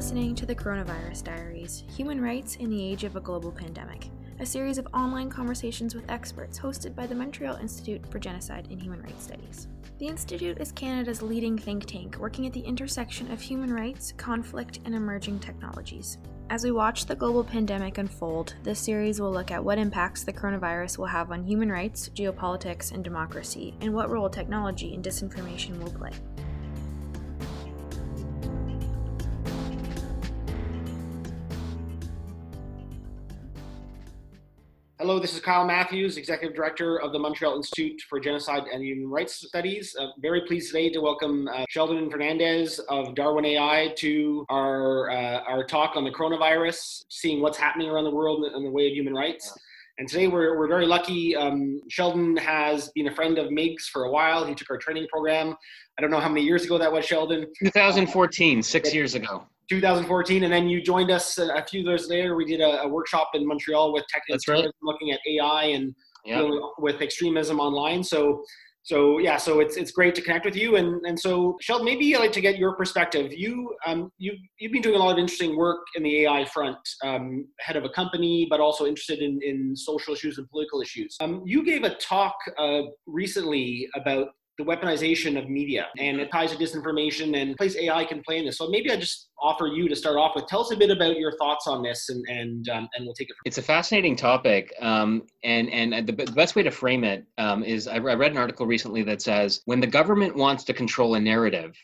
listening to the Coronavirus Diaries Human Rights in the Age of a Global Pandemic, a series of online conversations with experts hosted by the Montreal Institute for Genocide and Human Rights Studies. The Institute is Canada's leading think tank working at the intersection of human rights, conflict, and emerging technologies. As we watch the global pandemic unfold, this series will look at what impacts the coronavirus will have on human rights, geopolitics, and democracy, and what role technology and disinformation will play. Hello, this is Kyle Matthews, Executive Director of the Montreal Institute for Genocide and Human Rights Studies. Uh, very pleased today to welcome uh, Sheldon Fernandez of Darwin AI to our, uh, our talk on the coronavirus, seeing what's happening around the world in the way of human rights. And today we're, we're very lucky. Um, Sheldon has been a friend of MIGS for a while. He took our training program. I don't know how many years ago that was, Sheldon. 2014, six years ago. 2014, and then you joined us a few years later. We did a, a workshop in Montreal with tech right. looking at AI and yep. with extremism online. So, so yeah, so it's it's great to connect with you. And and so, Sheldon, maybe I'd like to get your perspective. You um you you've been doing a lot of interesting work in the AI front, um, head of a company, but also interested in in social issues and political issues. Um, you gave a talk uh, recently about the weaponization of media and it ties to disinformation and place AI can play in this. So maybe I just offer you to start off with. Tell us a bit about your thoughts on this and and um, and we'll take it. From it's a fascinating topic, um, and and the, the, best way to frame it um, is I read an article recently that says when the government wants to control a narrative,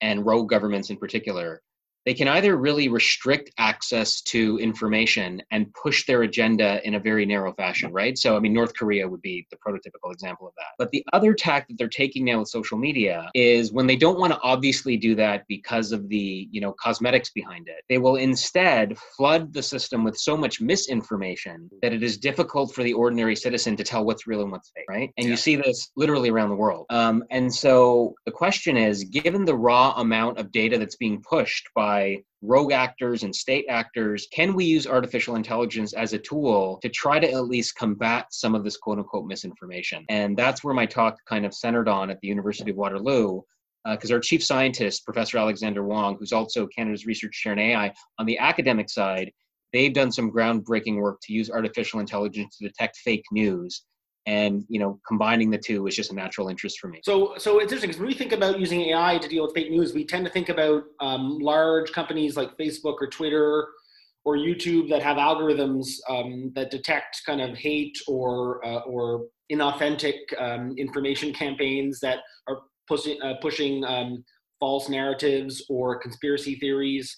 and rogue governments in particular, they can either really restrict access to information and push their agenda in a very narrow fashion, right? So, I mean, North Korea would be the prototypical example of that. But the other tack that they're taking now with social media is when they don't want to obviously do that because of the, you know, cosmetics behind it, they will instead flood the system with so much misinformation that it is difficult for the ordinary citizen to tell what's real and what's fake, right? And yeah. you see this literally around the world. Um, and so the question is, given the raw amount of data that's being pushed by by rogue actors and state actors, can we use artificial intelligence as a tool to try to at least combat some of this quote unquote misinformation? And that's where my talk kind of centered on at the University of Waterloo. Because uh, our chief scientist, Professor Alexander Wong, who's also Canada's research chair in AI, on the academic side, they've done some groundbreaking work to use artificial intelligence to detect fake news and you know combining the two is just a natural interest for me. So so it's interesting because when we think about using ai to deal with fake news we tend to think about um, large companies like facebook or twitter or youtube that have algorithms um, that detect kind of hate or uh, or inauthentic um, information campaigns that are pushing uh, pushing um, false narratives or conspiracy theories.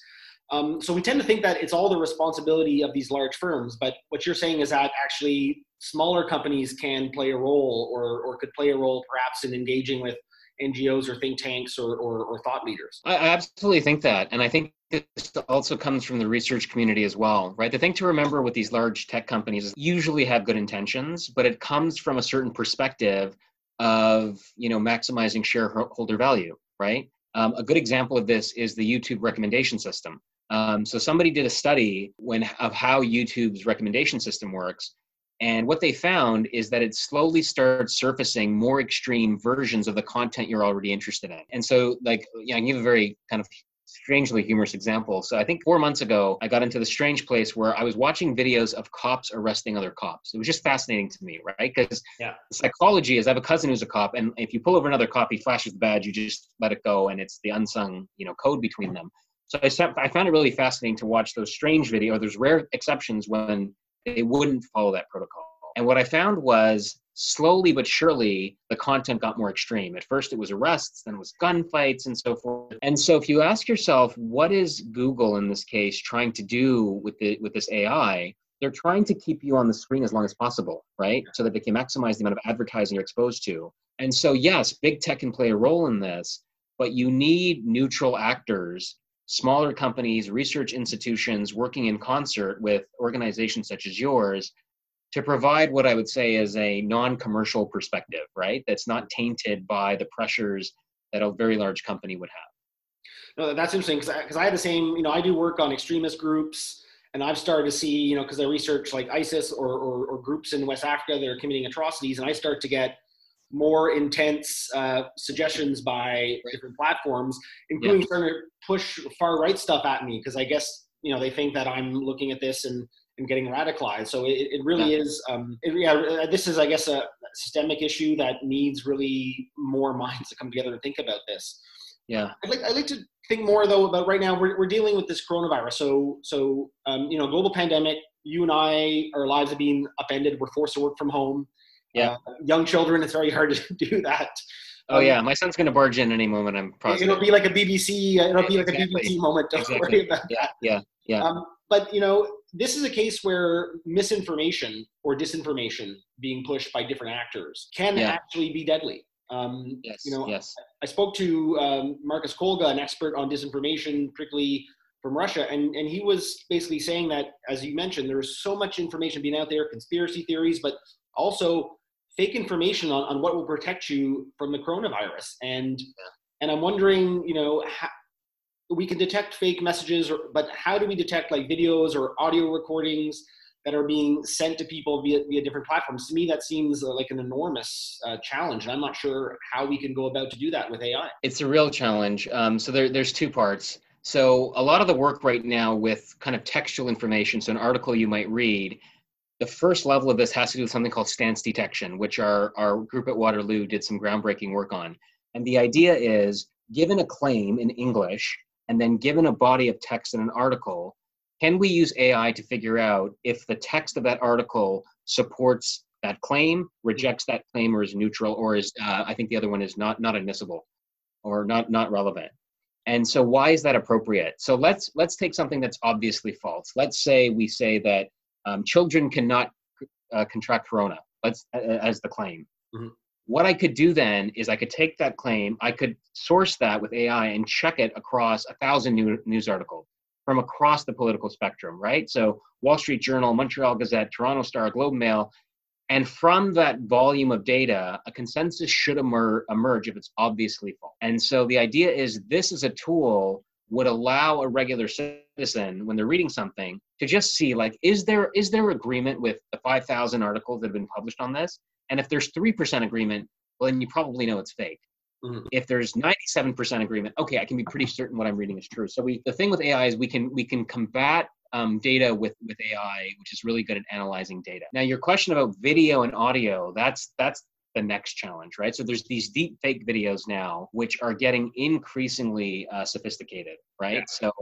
Um, so we tend to think that it's all the responsibility of these large firms but what you're saying is that actually smaller companies can play a role or, or could play a role perhaps in engaging with NGOs or think tanks or, or, or, thought leaders. I absolutely think that. And I think this also comes from the research community as well, right? The thing to remember with these large tech companies is usually have good intentions, but it comes from a certain perspective of, you know, maximizing shareholder value, right? Um, a good example of this is the YouTube recommendation system. Um, so somebody did a study when of how YouTube's recommendation system works, and what they found is that it slowly starts surfacing more extreme versions of the content you're already interested in. And so, like, yeah, I can give a very kind of strangely humorous example. So I think four months ago, I got into the strange place where I was watching videos of cops arresting other cops. It was just fascinating to me, right? Because yeah. the psychology is I have a cousin who's a cop, and if you pull over another cop, he flashes the badge, you just let it go, and it's the unsung, you know, code between them. So I, I found it really fascinating to watch those strange videos. There's rare exceptions when they wouldn't follow that protocol. And what I found was slowly but surely the content got more extreme. At first it was arrests, then it was gunfights and so forth. And so if you ask yourself, what is Google in this case trying to do with the with this AI? They're trying to keep you on the screen as long as possible, right? So that they can maximize the amount of advertising you're exposed to. And so yes, big tech can play a role in this, but you need neutral actors smaller companies, research institutions working in concert with organizations such as yours to provide what I would say is a non commercial perspective, right? That's not tainted by the pressures that a very large company would have. No, that's interesting because I, I, had the same, you know, I do work on extremist groups and I've started to see, you know, because I research like ISIS or, or, or groups in West Africa that are committing atrocities and I start to get more intense uh, suggestions by different platforms, including yeah. trying to push far right stuff at me because I guess you know they think that I'm looking at this and and getting radicalized. So it, it really yeah. is. Um, it, yeah, uh, this is I guess a systemic issue that needs really more minds to come together and think about this. Yeah, I'd like I'd like to think more though about right now. We're we're dealing with this coronavirus. So so um, you know, global pandemic. You and I, our lives have been upended. We're forced to work from home yeah. Uh, young children, it's very hard to do that. Oh um, yeah, my son's going to barge in any moment. I'm positive. It'll be like a BBC. Uh, it'll be like exactly. a BBC moment. Don't exactly. worry about yeah, that. Yeah, yeah. Um, but you know, this is a case where misinformation or disinformation being pushed by different actors can yeah. actually be deadly. Um, yes. You know, yes. I spoke to um, Marcus Kolga, an expert on disinformation, particularly from Russia, and and he was basically saying that, as you mentioned, there's so much information being out there, conspiracy theories, but also fake information on, on what will protect you from the coronavirus. And yeah. and I'm wondering, you know, how, we can detect fake messages, or, but how do we detect like videos or audio recordings that are being sent to people via, via different platforms? To me, that seems uh, like an enormous uh, challenge, and I'm not sure how we can go about to do that with AI. It's a real challenge. Um, so there, there's two parts. So a lot of the work right now with kind of textual information, so an article you might read, the first level of this has to do with something called stance detection, which our, our group at Waterloo did some groundbreaking work on. And the idea is given a claim in English and then given a body of text in an article, can we use AI to figure out if the text of that article supports that claim, rejects that claim, or is neutral, or is uh, I think the other one is not not admissible or not not relevant. And so why is that appropriate? So let's let's take something that's obviously false. Let's say we say that um, children cannot uh, contract corona let's uh, as the claim mm-hmm. what i could do then is i could take that claim i could source that with ai and check it across a thousand new, news articles from across the political spectrum right so wall street journal montreal gazette toronto star globe mail and from that volume of data, a consensus should emer- emerge if it's obviously false. And so the idea is this is a tool would allow a regular citizen when they're reading something to just see like is there is there agreement with the 5000 articles that have been published on this and if there's 3% agreement well then you probably know it's fake mm-hmm. if there's 97% agreement okay i can be pretty certain what i'm reading is true so we the thing with ai is we can we can combat um, data with with ai which is really good at analyzing data now your question about video and audio that's that's the next challenge, right? So there's these deep fake videos now, which are getting increasingly uh, sophisticated, right? Yeah. So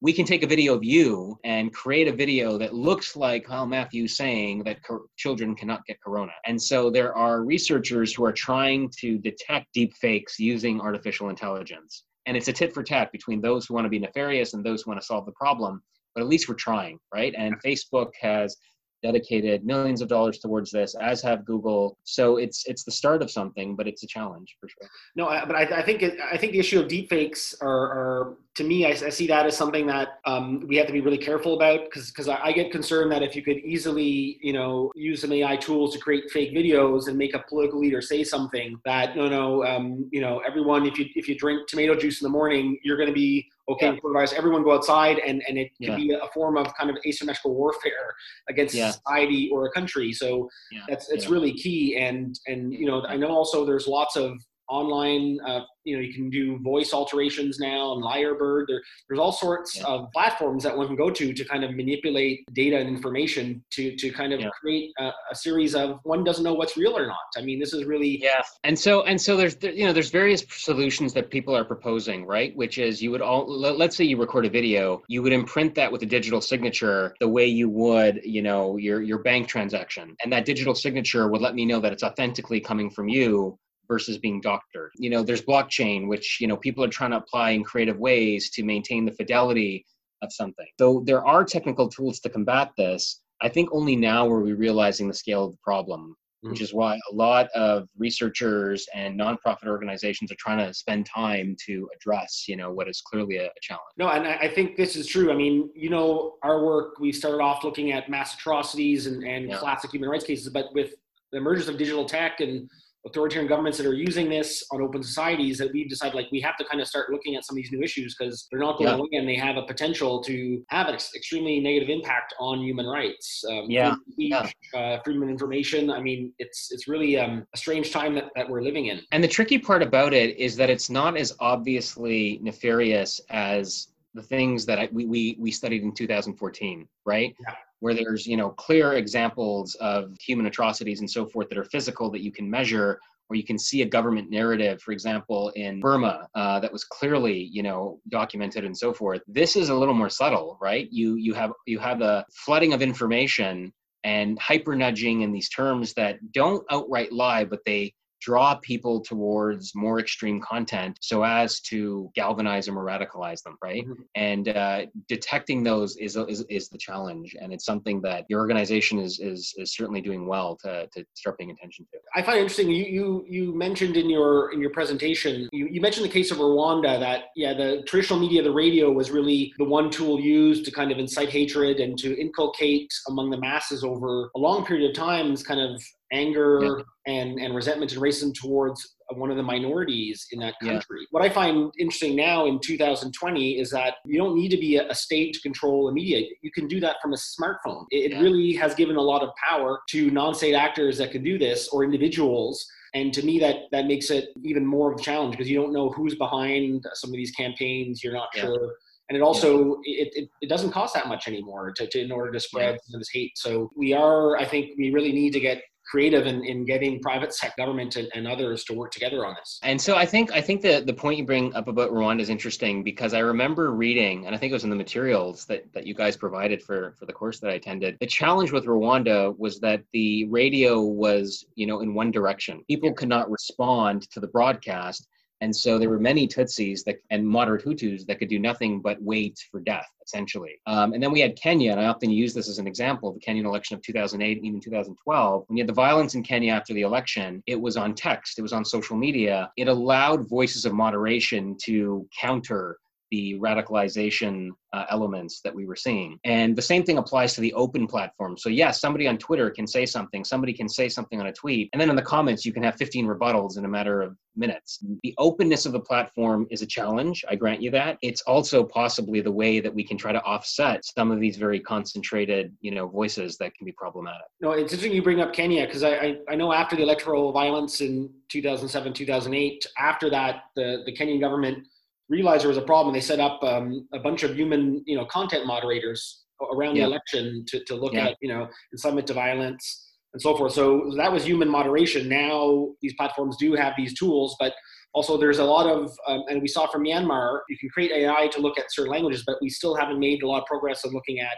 we can take a video of you and create a video that looks like how Matthew's saying that co- children cannot get corona. And so there are researchers who are trying to detect deep fakes using artificial intelligence. And it's a tit for tat between those who want to be nefarious and those who want to solve the problem. But at least we're trying, right? And Facebook has dedicated millions of dollars towards this, as have Google. So it's it's the start of something, but it's a challenge for sure. No, but I, I think it, I think the issue of deepfakes are, are to me, I, I, see that as something that um, we have to be really careful about because because I, I, get concerned that if you could easily you know use some AI tools to create fake videos and make a political leader say something that no no um, you know everyone if you if you drink tomato juice in the morning you're going to be okay yeah. coronavirus. Everyone go outside, and and it can yeah. be a form of kind of asymmetrical warfare against yeah. society or a country. So that's it's really key. And and you know I know also there's lots of online uh, you know you can do voice alterations now and lyrebird. There, there's all sorts yeah. of platforms that one can go to to kind of manipulate data and information to to kind of yeah. create a, a, series of one doesn't know what's real or not. I mean this is really yeah. And so and so there's you know there's various solutions that people are proposing right? Which is you would all let's say you record a video you would imprint that with a digital signature the way you would you know your your bank transaction. And that digital signature would let me know that it's authentically coming from you versus being doctored. You know, there's blockchain, which, you know, people are trying to apply in creative ways to maintain the fidelity of something. So there are technical tools to combat this. I think only now are we realizing the scale of the problem, mm-hmm. which is why a lot of researchers and nonprofit organizations are trying to spend time to address, you know, what is clearly a, a challenge. No, and I think this is true. I mean, you know, our work, we started off looking at mass atrocities and, and yeah. classic human rights cases, but with the emergence of digital tech and authoritarian governments that are using this on open societies that we've decided like we have to kind of start looking at some of these new issues because they're not going yeah. away and they have a potential to have an extremely negative impact on human rights. Um, yeah. Speech, yeah. Uh, freedom of information. I mean, it's it's really um, a strange time that, that we're living in. And the tricky part about it is that it's not as obviously nefarious as the things that I, we, we, we studied in 2014, right? Yeah. Where there's you know clear examples of human atrocities and so forth that are physical that you can measure or you can see a government narrative for example in burma uh, that was clearly you know documented and so forth. This is a little more subtle right? You you have you have a flooding of information and hyper nudging in these terms that don't outright lie but they draw people towards more extreme content so as to galvanize them or radicalize them right mm-hmm. and uh, detecting those is, is is the challenge and it's something that your organization is is, is certainly doing well to, to start paying attention to i find it interesting you you you mentioned in your in your presentation you, you mentioned the case of rwanda that yeah the traditional media the radio was really the one tool used to kind of incite hatred and to inculcate among the masses over a long period of time is kind of anger yeah. and, and resentment and racism towards one of the minorities in that country. Yeah. What I find interesting now in 2020 is that you don't need to be a, state to control the media. You can do that from a smartphone. It, yeah. really has given a lot of power to non-state actors that can do this or individuals. And to me, that that makes it even more of a challenge because you don't know who's behind some of these campaigns. You're not sure and it also it, it, it, doesn't cost that much anymore to, to in order to spread yeah. this hate so we are i think we really need to get creative in, in getting private sector government and, and, others to work together on this. And so I think I think that the point you bring up about Rwanda is interesting because I remember reading, and I think it was in the materials that, that you guys provided for, for the course that I attended. The challenge with Rwanda was that the radio was, you know, in one direction. People could not respond to the broadcast and so there were many Tutsis that, and moderate Hutus that could do nothing but wait for death, essentially. Um, and then we had Kenya, and I often use this as an example the Kenyan election of 2008 and even 2012. When you had the violence in Kenya after the election, it was on text, it was on social media. It allowed voices of moderation to counter the radicalization uh, elements that we were seeing. And the same thing applies to the open platform. So, yes, somebody on Twitter can say something, somebody can say something on a tweet, and then in the comments, you can have 15 rebuttals in a matter of minutes. The openness of the platform is a challenge, I grant you that. It's also possibly the way that we can try to offset some of these very concentrated, you know, voices that can be problematic. No, it's interesting you bring up Kenya because I, I, I know after the electoral violence in 2007, 2008, after that, the, the Kenyan government realized there was a problem. They set up um, a bunch of human, you know, content moderators around yeah. the election to, to look yeah. at, you know, incitement to violence and so forth. So that was human moderation. Now these platforms do have these tools, but also there's a lot of, um, and we saw from Myanmar, you can create AI to look at certain languages, but we still haven't made a lot of progress on looking at,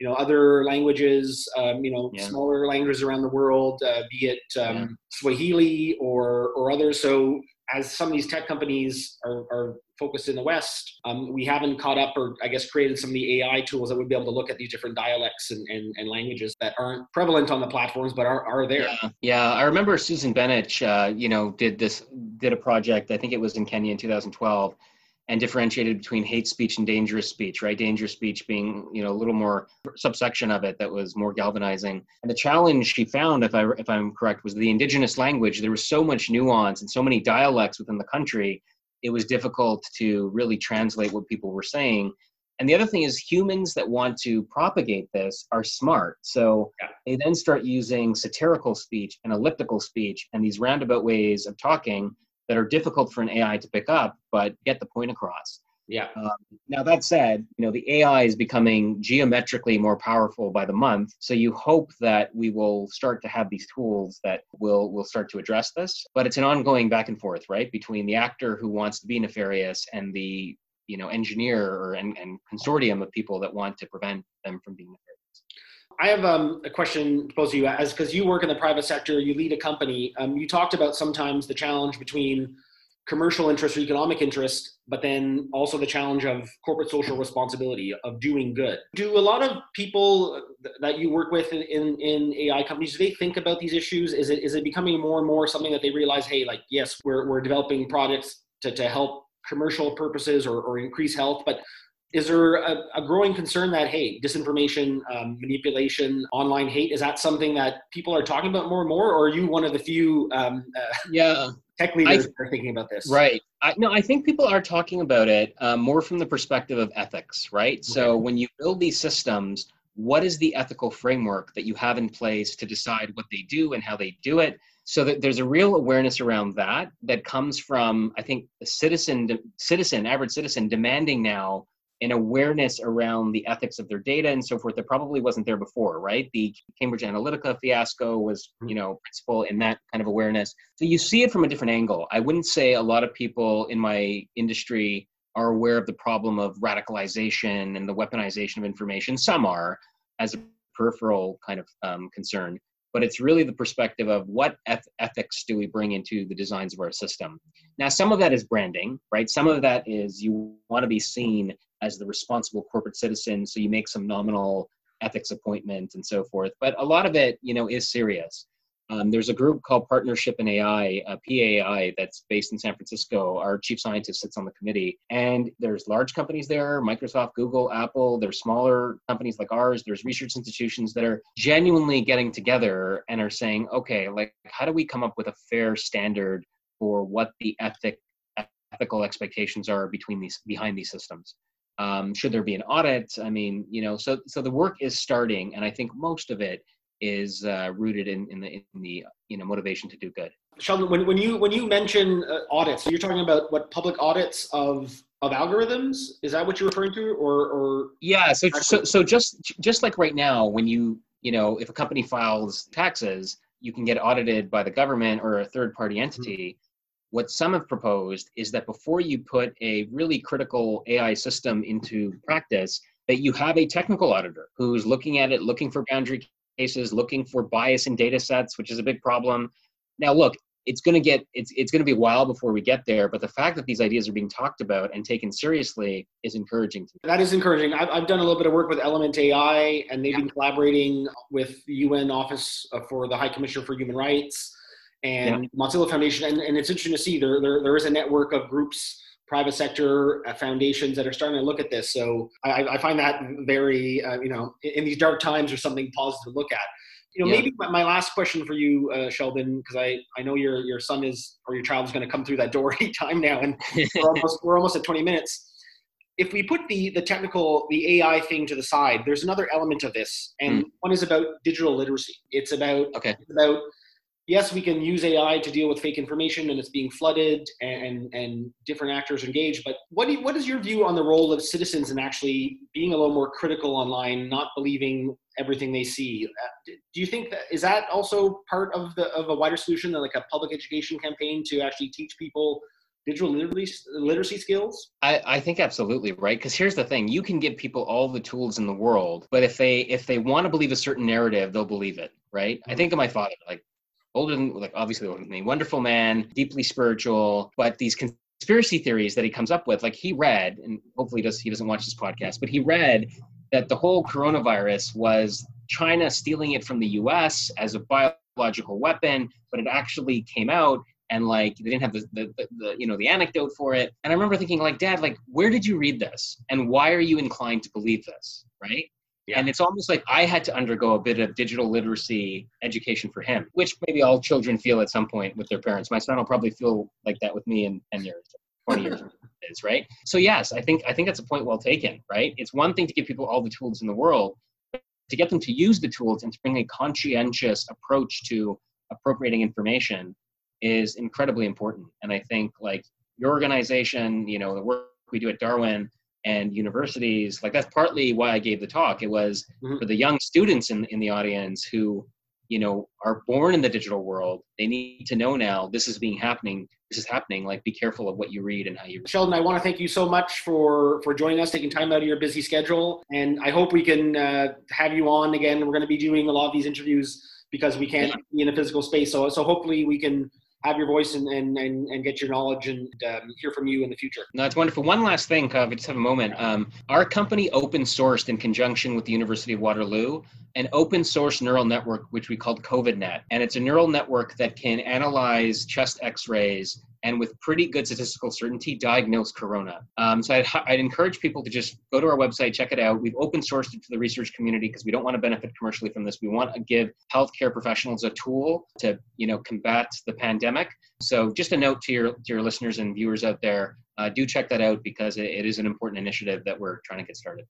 you know, other languages, um, you know, yeah. smaller languages around the world, uh, be it um, Swahili or or others. So as some of these tech companies are, are focused in the West, um, we haven't caught up or I guess created some of the AI tools that would be able to look at these different dialects and, and, and languages that aren't prevalent on the platforms but are, are there. Yeah, yeah. I remember Susan Benesch, uh, you know, did this, did a project, I think it was in Kenya in 2012 and differentiated between hate speech and dangerous speech, right? Dangerous speech being, you know, a little more subsection of it that was more galvanizing. And the challenge she found, if I if I'm correct, was the indigenous language. There was so much nuance and so many dialects within the country. It was difficult to really translate what people were saying. And the other thing is, humans that want to propagate this are smart. So yeah. they then start using satirical speech and elliptical speech and these roundabout ways of talking that are difficult for an AI to pick up, but get the point across. Yeah. Um, now that said, you know the AI is becoming geometrically more powerful by the month. So you hope that we will start to have these tools that will will start to address this. But it's an ongoing back and forth, right, between the actor who wants to be nefarious and the you know engineer or and, and consortium of people that want to prevent them from being nefarious. I have um, a question to pose to you as because you work in the private sector, you lead a company. Um, you talked about sometimes the challenge between commercial interest or economic interest, but then also the challenge of corporate social responsibility of doing good. Do a lot of people that you work with in, in, in, AI companies, do they think about these issues? Is it is it becoming more and more something that they realize, hey, like yes, we're we're developing products to, to help commercial purposes or, or increase health, but is there a, a, growing concern that hey disinformation um, manipulation online hate is that something that people are talking about more and more or are you one of the few um, uh, yeah. tech leaders I, that are thinking about this? Right. I, no i think people are talking about it um, more from the perspective of ethics right? Okay. so when you build these systems what is the ethical framework that you have in place to decide what they do and how they do it? So that there's a real awareness around that that comes from i think the citizen citizen average citizen demanding now an awareness around the ethics of their data and so forth that probably wasn't there before right the cambridge analytica fiasco was mm-hmm. you know principal in that kind of awareness so you see it from a different angle i wouldn't say a lot of people in my industry are aware of the problem of radicalization and the weaponization of information some are as a peripheral kind of um, concern but it's really the perspective of what eth- ethics do we bring into the designs of our system. Now, some of that is branding, right? Some of that is you want to be seen as the responsible corporate citizen, so you make some nominal ethics appointment and so forth. But a lot of it, you know, is serious. Um, there's a group called Partnership in AI, uh, PAI, that's based in San Francisco. Our chief scientist sits on the committee, and there's large companies there: Microsoft, Google, Apple. There's smaller companies like ours. There's research institutions that are genuinely getting together and are saying, okay, like, how do we come up with a fair standard for what the ethic ethical expectations are between these behind these systems? Um, should there be an audit? I mean, you know, so so the work is starting, and I think most of it is uh, rooted in, in the in the you know motivation to do good. Sheldon, when, when you when you mention uh, audits, so you're talking about what public audits of of algorithms? Is that what you're referring to, or or? Yeah. So so so just just like right now, when you you know if a company files taxes, you can get audited by the government or a third party mm-hmm. entity. Mm-hmm. What some have proposed is that before you put a really critical AI system into practice, that you have a technical auditor who's looking at it, looking for boundary cases, looking for bias in data sets, which is a big problem. Now, look, it's going to get it's it's going to be a while before we get there but the fact that these ideas are being talked about and taken seriously is encouraging to me. that is encouraging I've, I've done a little bit of work with element ai and they've yeah. been collaborating with the un office uh, for the high commissioner for human rights and yeah. mozilla foundation and, and it's interesting to see there, there there is a network of groups private sector uh, foundations that are starting to look at this. So I, I find that very, uh, you know, in, these dark times, or something positive to look at. You know, yeah. maybe my, my, last question for you, uh, Sheldon, because I, I know your your son is or your child is going to come through that door anytime now, and we're almost we're almost at 20 minutes. If we put the the technical the AI thing to the side, there's another element of this, and mm. one is about digital literacy. It's about okay. It's about yes, we can use AI to deal with fake information and it's being flooded and, and different actors engaged. But what, you, what is your view on the role of citizens in actually being a little more critical online, not believing everything they see? Do you think that is that also part of the of a wider solution, like a public education campaign to actually teach people digital literacy, literacy skills? I, I think absolutely right. Because here's the thing: you can give people all the tools in the world, but if they if they want to believe a certain narrative, they'll believe it. Right? Mm-hmm. I think of my father. Like older than like obviously older than me, wonderful man, deeply spiritual, but these conspiracy theories that he comes up with, like he read, and hopefully does he doesn't watch this podcast, but he read that the whole coronavirus was China stealing it from the US as a biological weapon, but it actually came out and like they didn't have the, the, the, the, you know the anecdote for it. And i remember thinking like dad like where did you read this? And why are you inclined to believe this? Right yeah. And it's almost like I had to undergo a bit of digital literacy education for him, which maybe all children feel at some point with their parents. My son will probably feel like that with me in 10 years, 20 years is, right? So yes, I think I think that's a point well taken, right? It's one thing to give people all the tools in the world, to get them to use the tools and to bring a conscientious approach to appropriating information is incredibly important. And I think like your organization, you know, the work we do at Darwin, and universities like that's partly why i gave the talk it was mm-hmm. for the young students in, in the audience who you know are born in the digital world they need to know now this is being happening this is happening like be careful of what you read and how you read. sheldon i want to thank you so much for for joining us taking time out of your busy schedule and i hope we can uh, have you on again we're going to be doing a lot of these interviews because we can't yeah. be in a physical space so so hopefully we can have your voice and, and, and, and get your knowledge and um, hear from you in the future. No, it's wonderful. One last thing, Kav, I just have a moment. Um, our company open sourced in conjunction with the University of Waterloo an open source neural network, which we called COVIDNet. And it's a neural network that can analyze chest x rays and with pretty good statistical certainty diagnose corona. Um, so I'd, I'd, encourage people to just go to our website, check it out. We've open sourced it to the research community because we don't want to benefit commercially from this. We want to give healthcare professionals a tool to, you know, combat the pandemic. So just a note to your to your listeners and viewers out there, uh, do check that out because it, it is an important initiative that we're trying to get started.